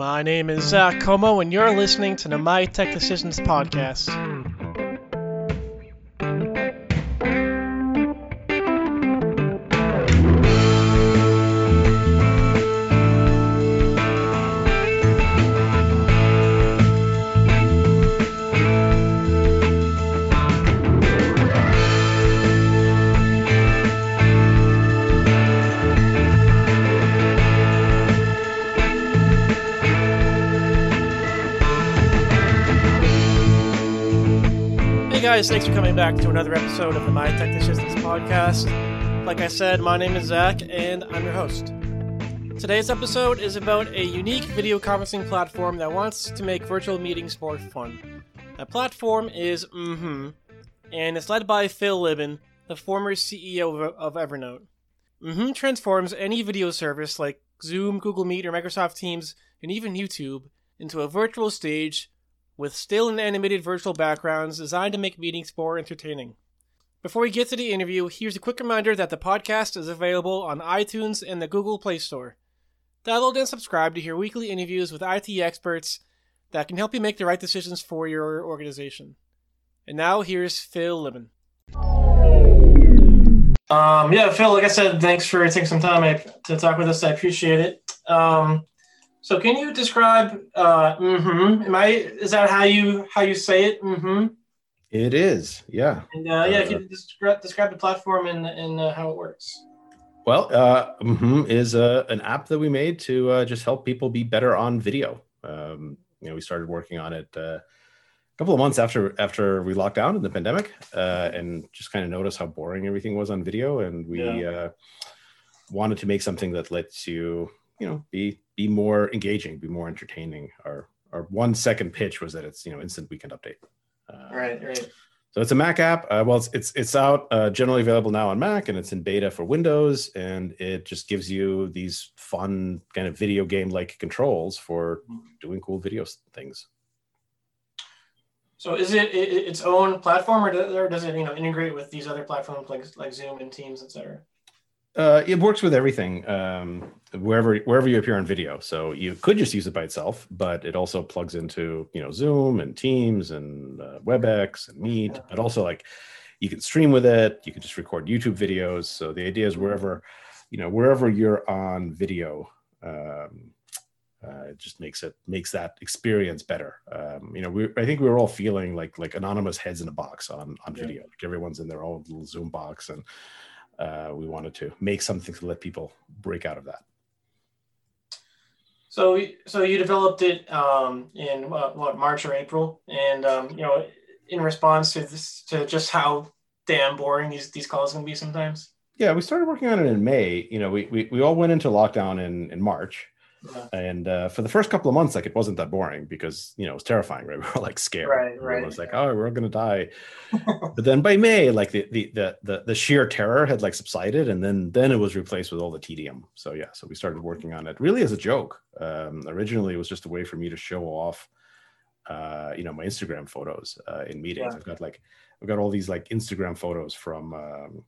My name is Zach Comeau, and you're listening to the My Tech Decisions podcast. Guys, thanks for coming back to another episode of the My Tech Decisions podcast. Like I said, my name is Zach, and I'm your host. Today's episode is about a unique video conferencing platform that wants to make virtual meetings more fun. That platform is mm Hmm and it's led by Phil Libin, the former CEO of, Evernote. mm transforms any video service like Zoom, Google Meet, or Microsoft Teams, and even YouTube into a virtual stage with still and animated virtual backgrounds designed to make meetings more entertaining. Before we get to the interview, here's a quick reminder that the podcast is available on iTunes and the Google Play Store. Download and subscribe to hear weekly interviews with IT experts that can help you make the right decisions for your organization. And now here's Phil Libin. Um, yeah, Phil, like I said, thanks for taking some time to talk with us. I appreciate it. Um, so can you describe uh mm-hmm. Am I is that how you how you say it? Mm-hmm. It is, yeah. And uh, yeah, uh, can you describe, describe the platform and and uh, how it works? Well, uh, mm-hmm is uh, an app that we made to uh, just help people be better on video. Um, you know, we started working on it uh, a couple of months after after we locked down in the pandemic, uh, and just kind of noticed how boring everything was on video, and we yeah. uh, wanted to make something that lets you, you know, be be more engaging, be more entertaining. Our our one second pitch was that it's you know instant weekend update. Uh, right, right. So it's a Mac app. Uh, well, it's it's it's out uh, generally available now on Mac, and it's in beta for Windows. And it just gives you these fun kind of video game like controls for doing cool video things. So is it, it its own platform, or does, or does it you know integrate with these other platforms like like Zoom and Teams, etc.? Uh, it works with everything um, wherever wherever you appear on video. So you could just use it by itself, but it also plugs into you know Zoom and Teams and uh, WebEx and Meet. But also like you can stream with it. You can just record YouTube videos. So the idea is wherever you know wherever you're on video, um, uh, it just makes it makes that experience better. Um, you know, we I think we were all feeling like like anonymous heads in a box on on video. Like everyone's in their own little Zoom box and uh, we wanted to make something to let people break out of that. So, so you developed it um, in what, what, March or April, and um, you know, in response to this, to just how damn boring these these calls can be sometimes. Yeah, we started working on it in May. You know, we we, we all went into lockdown in in March, yeah. And uh, for the first couple of months, like it wasn't that boring because you know it was terrifying, right? We were like scared. Right, right. It was like, oh, we're gonna die. but then by May, like the, the the the the sheer terror had like subsided, and then then it was replaced with all the tedium. So yeah, so we started working on it really as a joke. Um, originally, it was just a way for me to show off, uh, you know, my Instagram photos uh, in meetings. Yeah. I've got like I've got all these like Instagram photos from um,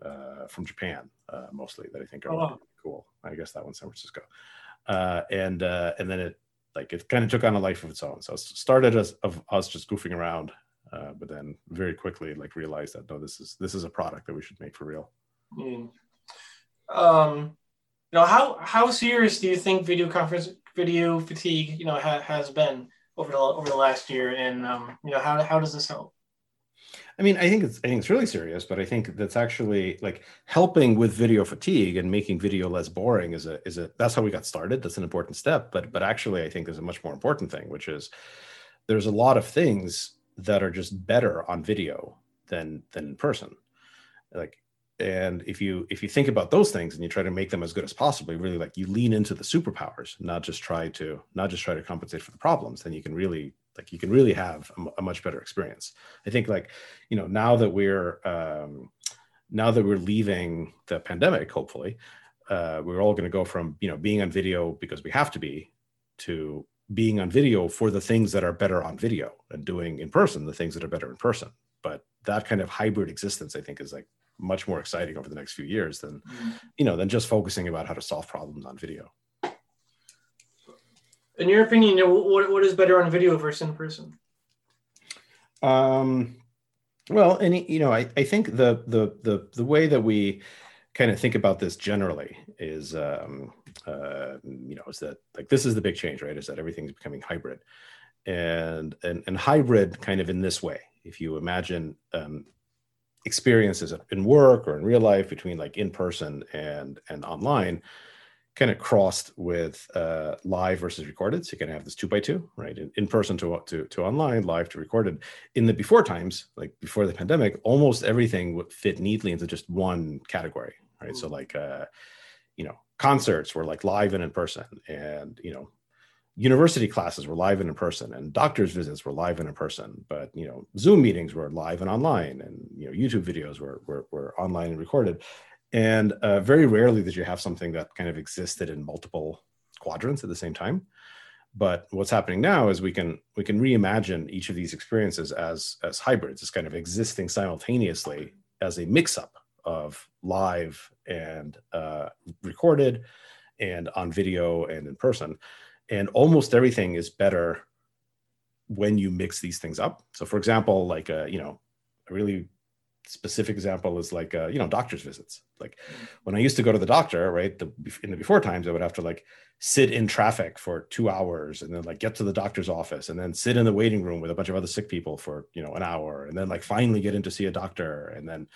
uh, from Japan uh, mostly that I think are oh, wow. cool. I guess that one's San Francisco uh, and uh, and then it like it kind of took on a life of its own. So it started as of us just goofing around, uh, but then very quickly like realized that no, this is this is a product that we should make for real. Mm. Um, you know how how serious do you think video conference video fatigue you know ha, has been over the over the last year, and um, you know how how does this help? I mean, I think it's I think it's really serious, but I think that's actually like helping with video fatigue and making video less boring is a is a that's how we got started. That's an important step. But but actually, I think there's a much more important thing, which is there's a lot of things that are just better on video than than in person. Like and if you if you think about those things and you try to make them as good as possible you really like you lean into the superpowers not just try to not just try to compensate for the problems then you can really like you can really have a, a much better experience. I think like you know now that we're um, now that we're leaving the pandemic hopefully uh, we're all going to go from you know being on video because we have to be to being on video for the things that are better on video and doing in person the things that are better in person. But that kind of hybrid existence i think is like much more exciting over the next few years than mm-hmm. you know than just focusing about how to solve problems on video In your opinion, what what is better on video versus in person? Um, well, and you know, I, I think the the the the way that we kind of think about this generally is um, uh, you know is that like this is the big change right is that everything's becoming hybrid and and, and hybrid kind of in this way if you imagine um, experiences in work or in real life between like in person and and online kind of crossed with uh, live versus recorded. So you can have this two by two, right? In, in, person to, to, to online, live to recorded. In the before times, like before the pandemic, almost everything would fit neatly into just one category, right? Mm-hmm. So like, uh, you know, concerts were like live and in person and, you know, university classes were live and in person and doctor's visits were live and in person but you know zoom meetings were live and online and you know youtube videos were were, were online and recorded and uh, very rarely did you have something that kind of existed in multiple quadrants at the same time. But what's happening now is we can we can reimagine each of these experiences as as hybrids. As kind of existing simultaneously as a mix up of live and uh, recorded and on video and in person. And almost everything is better when you mix these things up. So for example like a uh, you know a really specific example is like uh, you know doctor's visits. Like when i used to go to the doctor right the, in the before times i would have to like sit in traffic for two hours and then like get to the doctor's office and then sit in the waiting room with a bunch of other sick people for you know an hour and then like finally get in to see a doctor and then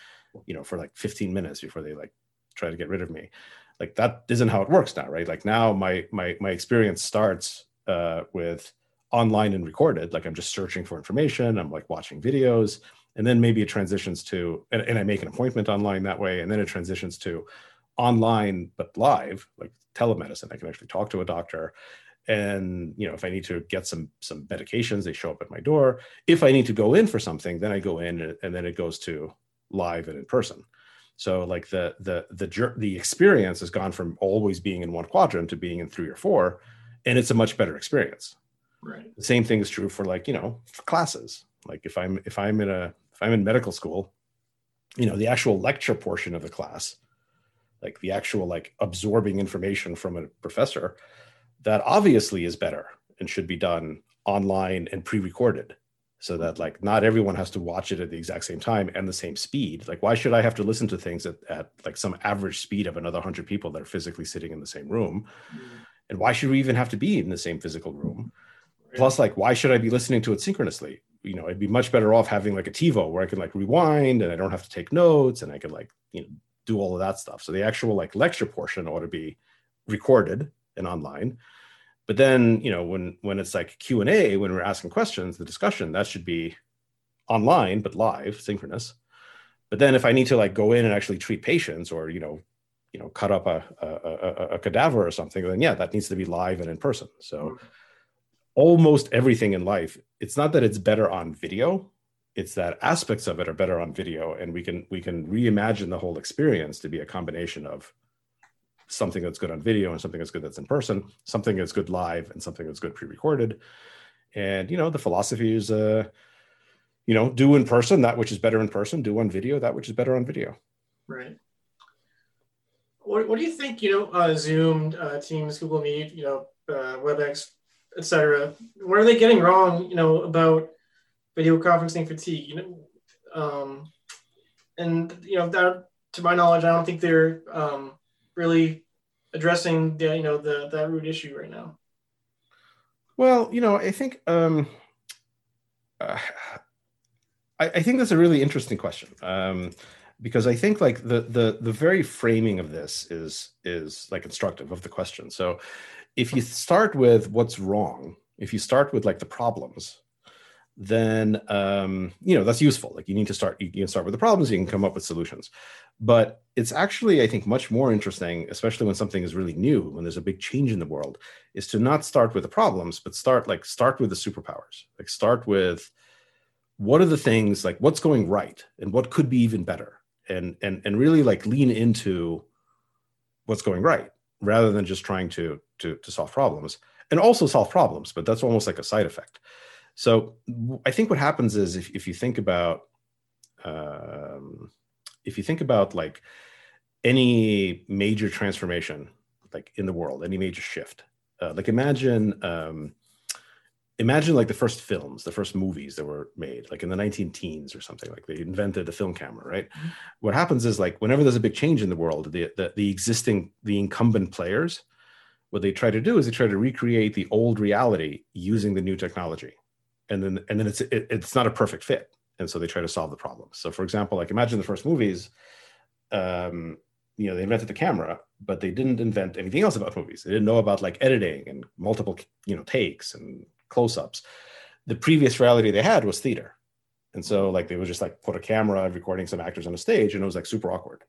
you know for like 15 minutes before they like try to get rid of me. Like that isn't how it works now right? Like now my my my experience starts uh, with online and recorded. Like i'm just searching for information. I'm like watching videos and then maybe it transitions to and, and i make an appointment online that way and then it transitions to online but live like telemedicine. I can actually talk to a doctor. And you know if i need to get some some medications they show up at my door. If i need to go in for something then i go in and, and then it goes to live and in person. So like the the the the experience has gone from always being in one quadrant to being in three or four and it's a much better experience. Right. The same thing is true for like you know for classes like if i'm if i'm in a if I'm in medical school, you know, the actual lecture portion of the class, like the actual like absorbing information from a professor, that obviously is better and should be done online and pre-recorded so that like not everyone has to watch it at the exact same time and the same speed. Like why should i have to listen to things at, at like some average speed of another 100 people that are physically sitting in the same room? Mm. and why should we even have to be in the same physical room? Plus like why should i be listening to it synchronously you know, I'd be much better off having like a TiVo where I can like rewind and I don't have to take notes and I can like, you know, do all of that stuff. So the actual like lecture portion ought to be recorded and online. But then, you know, when when it's like Q and A, when we're asking questions, the discussion that should be online but live, synchronous. But then if I need to like go in and actually treat patients or you know, you know, cut up a a, a, a cadaver or something, then yeah, that needs to be live and in person. So. Mm-hmm almost everything in life it's not that it's better on video it's that aspects of it are better on video and we can we can reimagine the whole experience to be a combination of something that's good on video and something that's good that's in person something that's good live and something that's good pre-recorded. And you know the philosophy is uh you know do in person that which is better in person do on video that which is better on video. Right. What, what do you think you know uh, zoom uh, teams google meet you know uh, webex etc. What are they getting wrong, you know, about video conferencing fatigue? You know, um, and you know that, to my knowledge, I don't think they're um, really addressing the you know the that root issue right now. Well, you know, I think um, uh, I, I, think that's a really interesting question um, because I think like the the the very framing of this is is like instructive of the question. So if you start with what's wrong, if you start with like the problems, then um, you know that's useful. Like you need to start. You can start with the problems. You can come up with solutions. But it's actually, I think, much more interesting, especially when something is really new, when there's a big change in the world, is to not start with the problems, but start like start with the superpowers. Like start with what are the things like what's going right and what could be even better, and and and really like lean into what's going right rather than just trying to to, to solve problems and also solve problems but that's almost like a side effect so i think what happens is if, if you think about um, if you think about like any major transformation like in the world any major shift Uh, like imagine um, imagine like the first films, the first movies that were made, like in the 19 teens or something. Like they invented the film camera, right? Mm-hmm. What happens is like whenever there's a big change in the world, the, the the existing the incumbent players, what they try to do is they try to recreate the old reality using the new technology, and then and then it's it, it's not a perfect fit, and so they try to solve the problem. So for example, like imagine the first movies. Um, you know they invented the camera but they didn't invent anything else about movies. They didn't know about like editing and multiple you know takes and close-ups. The previous reality they had was theater. And so like they would just like put a camera recording some actors on a stage and it was like super awkward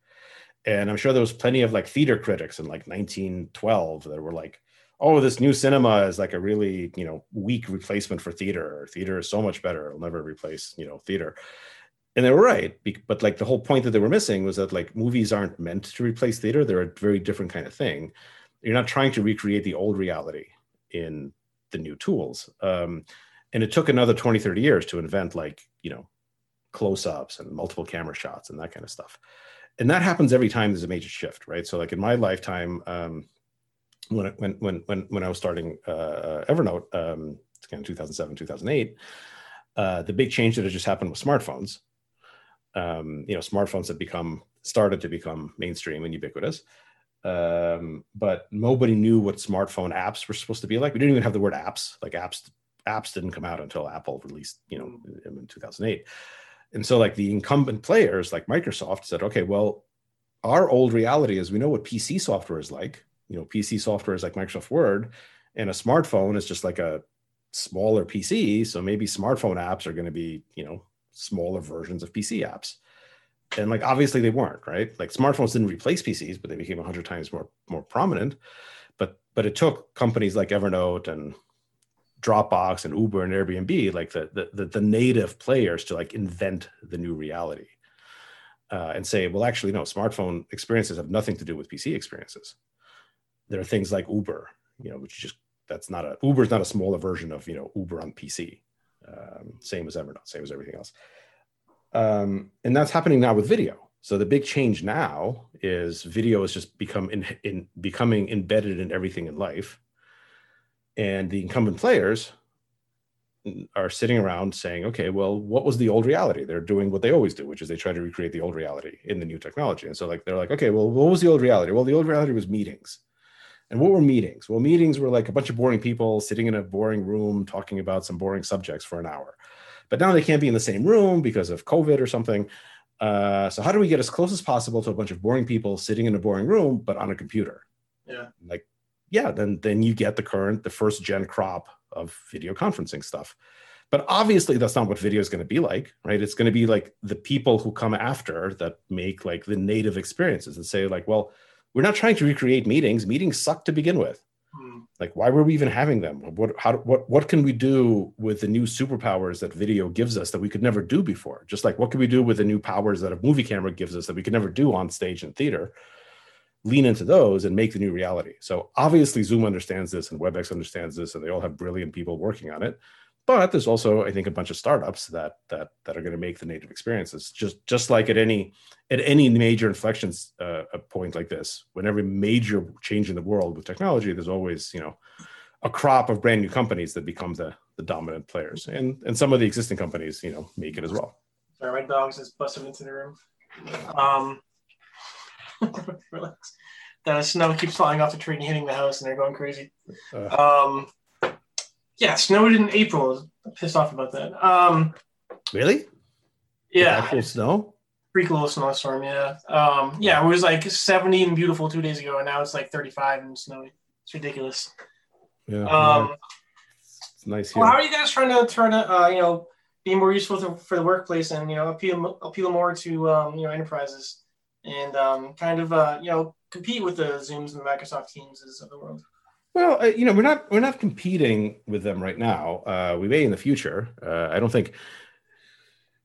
and i'm sure there was plenty of like theater critics in like 1912 that were like oh this new cinema is like a really you know weak replacement for theater. Theater is so much better. It'll never replace you know theater. And they were right but like the whole point that they were missing was that like movies aren't meant to replace theater. They're a very different kind of thing. You're not trying to recreate the old reality in the new tools. Um, and it took another 20, 30 years to invent like, you know, close-ups and multiple camera shots and that kind of stuff. And that happens every time there's a major shift, right? So like in my lifetime, um, when, when, when, when, when I was starting uh, Evernote, um, again, 2007, 2008, uh, the big change that had just happened with smartphones. Um, you know, smartphones have become started to become mainstream and ubiquitous um, but nobody knew what smartphone apps were supposed to be like. We didn't even have the word apps. Like apps, apps didn't come out until Apple released, you know, in 2008. And so, like the incumbent players, like Microsoft, said, okay, well, our old reality is we know what PC software is like. You know, PC software is like Microsoft Word, and a smartphone is just like a smaller PC. So maybe smartphone apps are going to be, you know, smaller versions of PC apps and like obviously they weren't right like smartphones didn't replace pcs but they became 100 times more more prominent but but it took companies like evernote and dropbox and uber and airbnb like the the, the native players to like invent the new reality uh, and say well actually no smartphone experiences have nothing to do with pc experiences. There are things like uber you know which just that's not a uber is not a smaller version of you know uber on pc um, same as evernote same as everything else. Um, and that's happening now with video. So the big change now is video has just become in, in becoming embedded in everything in life, and the incumbent players are sitting around saying, okay, well, what was the old reality? They're doing what they always do, which is they try to recreate the old reality in the new technology. And so like they're like, okay, well, what was the old reality? Well, the old reality was meetings. And what were meetings? Well, meetings were like a bunch of boring people sitting in a boring room talking about some boring subjects for an hour but now they can't be in the same room because of COVID or something. Uh, so how do we get as close as possible to a bunch of boring people sitting in a boring room, but on a computer? Yeah. Like, yeah, then then you get the current, the first gen crop of video conferencing stuff. But obviously, that's not what video is going to be like, right? It's going to be like the people who come after that make like the native experiences and say, like, well, we're not trying to recreate meetings. Meetings suck to begin with. Hmm. Like, why were we even having them? What, how, what, what can we do with the new superpowers that video gives us that we could never do before? Just like what can we do with the new powers that a movie camera gives us that we could never do on stage and theater? Lean into those and make the new reality. So obviously, Zoom understands this and WebEx understands this, and they all have brilliant people working on it. But there's also i think a bunch of startups that that that are going to make the native experiences just just like at any at any major inflections uh, point like this. When every major change in the world with technology there's always you know a crop of brand new companies that become the the dominant players. And and some of the existing companies you know make it as well. Sorry my dog's just busting into the room. Um relax the snow keeps flying off the tree and hitting the house and they're going crazy uh, um yeah, snowed in April. I'm pissed off about that. Um, really? Yeah. Actual snow? Pretty little snowstorm, yeah. Um, yeah, it was like 70 and beautiful two days ago, and now it's like 35 and snowy. It's ridiculous. Yeah. Um, it's nice. Here. Well, how are you guys trying to turn it, uh, you know, be more useful to, for the workplace and you know appeal appeal more to um, you know enterprises and um, kind of uh, you know compete with the Zooms and the Microsoft Teams of the world? Well, uh, you know, we're not we're not competing with them right now. Uh, we may in the future. Uh, I don't think,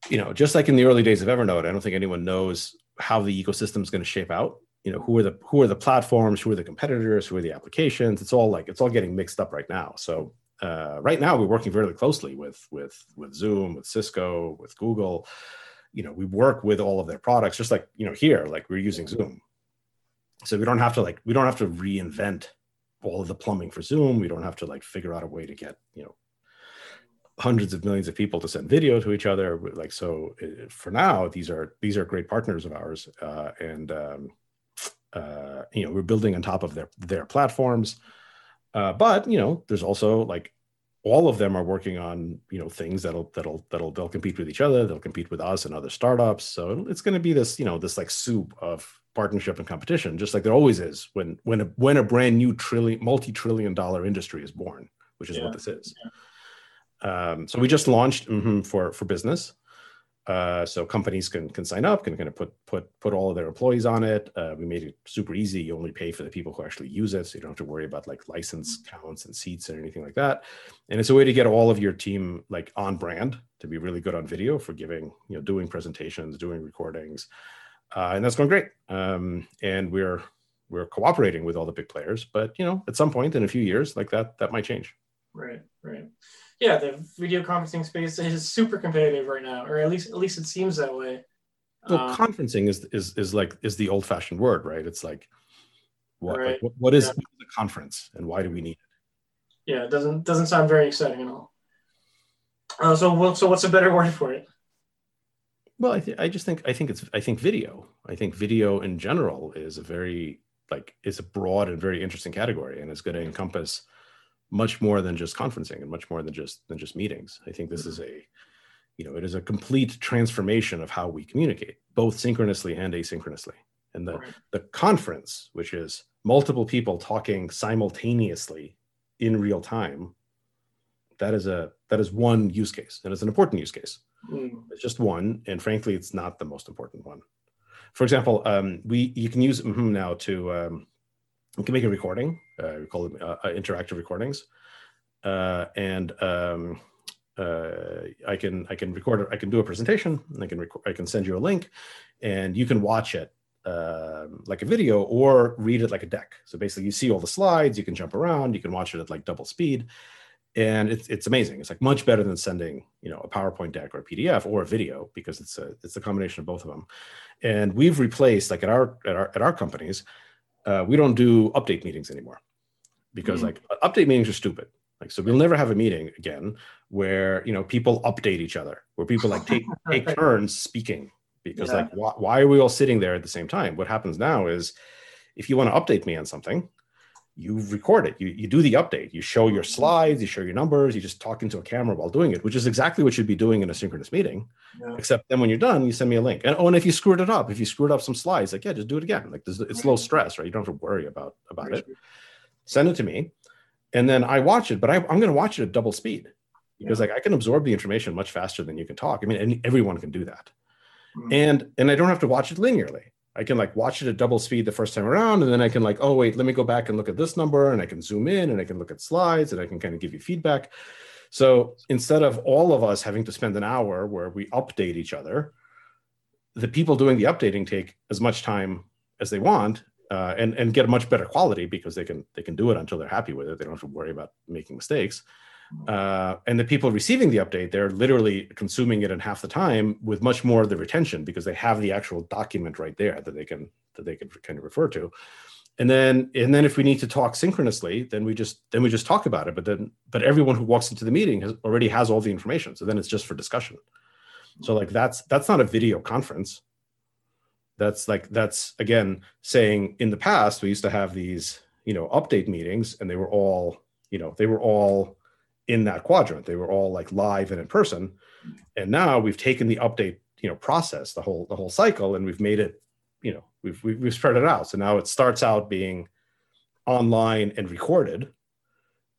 you know, just like in the early days of Evernote, I don't think anyone knows how the ecosystem is going to shape out. You know, who are the who are the platforms, who are the competitors, who are the applications. It's all like it's all getting mixed up right now. So uh, right now, we're working very closely with with with Zoom, with Cisco, with Google. You know, we work with all of their products, just like you know here, like we're using Zoom. So we don't have to like we don't have to reinvent all of the plumbing for Zoom. We don't have to like figure out a way to get you know hundreds of millions of people to send video to each other. Like so, uh, for now, these are these are great partners of ours, uh, and um, uh, you know we're building on top of their their platforms. Uh, but you know, there's also like all of them are working on you know things that'll that'll that'll they'll compete with each other they'll compete with us and other startups so it's going to be this you know this like soup of partnership and competition just like there always is when when a when a brand new trillion multi-trillion dollar industry is born which is yeah. what this is yeah. um, so we just launched mm-hmm, for for business uh, so companies can can sign up, can kind of put put put all of their employees on it. Uh, we made it super easy. You only pay for the people who actually use it, so you don't have to worry about like license counts and seats and anything like that. And it's a way to get all of your team like on brand to be really good on video for giving you know doing presentations, doing recordings, uh, and that's going great. Um, and we're we're cooperating with all the big players, but you know at some point in a few years, like that that might change. Right, right yeah, the video conferencing space is super competitive right now, or at least at least it seems that way. Well, um, conferencing is is is like is the old fashioned word, right? It's like what right. like, what is yeah. the conference and why do we need it? Yeah, it doesn't doesn't sound very exciting at all. Uh, so so what's a better word for it? Well, I th- I just think I think it's I think video. I think video in general is a very like is a broad and very interesting category, and it's going to encompass much more than just conferencing and much more than just than just meetings. I think this is a you know it is a complete transformation of how we communicate both synchronously and asynchronously and the right. the conference which is multiple people talking simultaneously in real time that is a that is one use case and it's an important use case mm. it's just one and frankly it's not the most important one for example um, we you can use mm-hmm now to um, we can make a recording. Uh, we call them uh, uh, interactive recordings, uh, and um, uh, I can I can record it. I can do a presentation. And i can record. I can send you a link, and you can watch it um, like a video or read it like a deck. So basically, you see all the slides. You can jump around. You can watch it at like double speed, and it's it's amazing. It's like much better than sending you know a PowerPoint deck or a PDF or a video because it's a it's a combination of both of them. And we've replaced like at our at our at our companies uh, we don't do update meetings anymore because mm-hmm. like update meetings are stupid. Like so, we'll never have a meeting again where you know people update each other, where people like take take turns speaking because yeah. like why, why are we all sitting there at the same time? What happens now is if you want to update me on something, you record it. You, you do the update. You show your slides, you show your numbers, you just talk into a camera while doing it, which is exactly what you'd be doing in a synchronous meeting. Yeah. Except then when you're done, you send me a link. And oh, and if you screwed it up, if you screwed up some slides, like, yeah, just do it again. Like it's low stress, right? You don't have to worry about about it. Send it to me. And then I watch it, but I, am going to watch it at double speed because yeah. like I can absorb the information much faster than you can talk. I mean, everyone can do that. Mm-hmm. And and I don't have to watch it linearly. I can like watch it at double speed the first time around, and then I can like, oh wait, let me go back and look at this number, and I can zoom in, and I can look at slides, and I can kind of give you feedback. So instead of all of us having to spend an hour where we update each other, the people doing the updating take as much time as they want, uh, and and get a much better quality because they can they can do it until they're happy with it. They don't have to worry about making mistakes. Uh, and the people receiving the update, they're literally consuming it in half the time with much more of the retention because they have the actual document right there that they can that they can kind of refer to. And then and then if we need to talk synchronously, then we just then we just talk about it. But then but everyone who walks into the meeting has already has all the information. So then it's just for discussion. So like that's that's not a video conference. That's like that's again saying in the past we used to have these you know update meetings and they were all you know they were all in that quadrant. They were all like live and in person. And now we've taken the update, you know, process, the whole the whole cycle, and we've made it, you know, we've we've, we've spread it out. So now it starts out being online and recorded,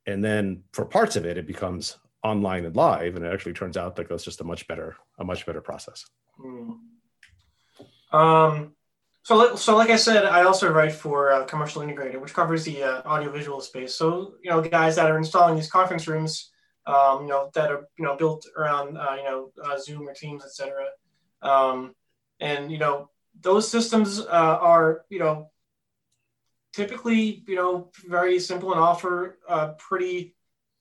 and then for parts of it, it becomes online and live, and it actually turns out like that's just a much better a much better process. Mm. Um, so, so like I said, I also write for uh, Commercial Integrator, which covers the uh, audiovisual space. So, you know, guys that are installing these conference rooms, um, you know, that are you know built around uh, you know uh, Zoom or Teams, etc. Um, and you know, those systems uh, are you know typically you know very simple and offer a pretty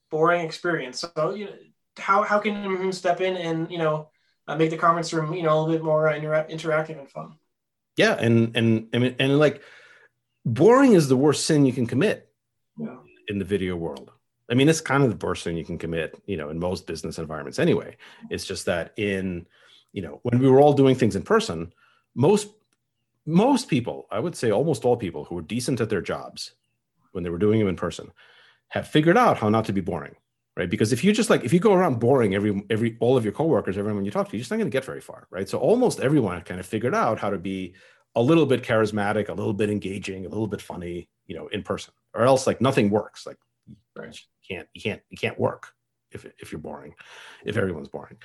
boring experience. So, you know, how how can step in and you know uh, make the conference room you know a little bit more inter- interactive and fun? Yeah and and and, and like boring is the worst sin you can commit yeah. in the video world. I mean, it's kind of the worst thing you can commit, you know, in most business environments anyway. It's just that in, you know, when we were all doing things in person, most most people, I would say almost all people who were decent at their jobs when they were doing them in person, have figured out how not to be boring, right? Because if you just like if you go around boring every every all of your coworkers, everyone you talk to, you're just not going to get very far, right? So almost everyone kind of figured out how to be a little bit charismatic, a little bit engaging, a little bit funny, you know, in person, or else like nothing works. Like right. you can't you can't you can't work if if you're boring, if everyone's boring,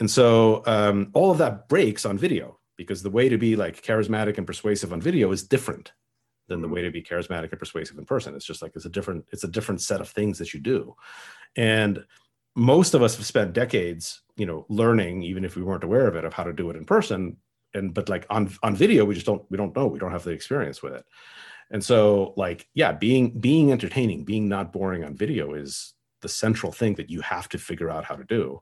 and so um, all of that breaks on video because the way to be like charismatic and persuasive on video is different than the way to be charismatic and persuasive in person. It's just like it's a different it's a different set of things that you do, and most of us have spent decades, you know, learning even if we weren't aware of it of how to do it in person. And but like on on video we just don't we don't know. We don't have the experience with it. And so like yeah being being entertaining being not boring on video is the central thing that you have to figure out how to do.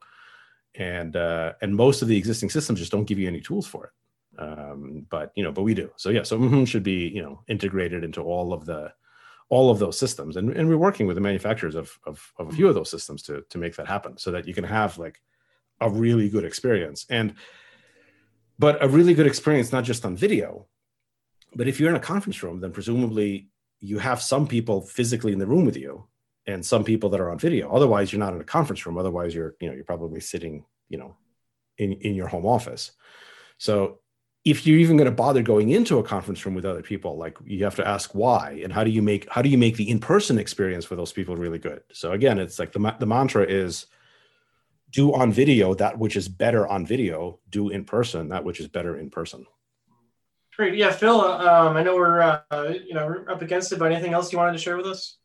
And uh and most of the existing systems just don't give you any tools for it um but you know but we do so yeah so mm-hmm should be you know integrated into all of the all of those systems and, and we're working with the manufacturers of, of, of a few of those systems to to make that happen so that you can have like a really good experience and but a really good experience, not just on video, but if you're in a conference room, then presumably you have some people physically in the room with you and some people that are on video. Otherwise, you're not in a conference room. Otherwise, you're, you know, you're probably sitting, you know, in, in your home office. So if you're even going to bother going into a conference room with other people, like you have to ask why and how do you make how do you make the in-person experience for those people really good? So again, it's like the the mantra is do on video that which is better on video, do in person that which is better in person. Great. Yeah, Phil, um, I know we're, uh, you know, we're up against it, but anything else you wanted to share with us?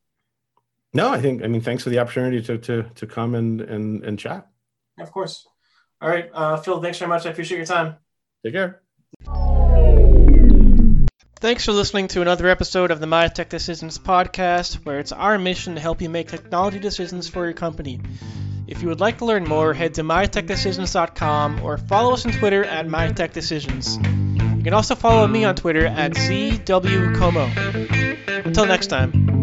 No, I think, I mean, thanks for the opportunity to, to, to come and, and, and chat. Of course. All right. Uh, Phil, thanks very much. I appreciate your time. Take care. Thanks for listening to another episode of the My Tech Decisions podcast, where it's our mission to help you make technology decisions for your company. If you would like to learn more, head to mytechdecisions.com or follow us on Twitter at mytechdecisions. You can also follow me on Twitter at ZWComeau. Until next time.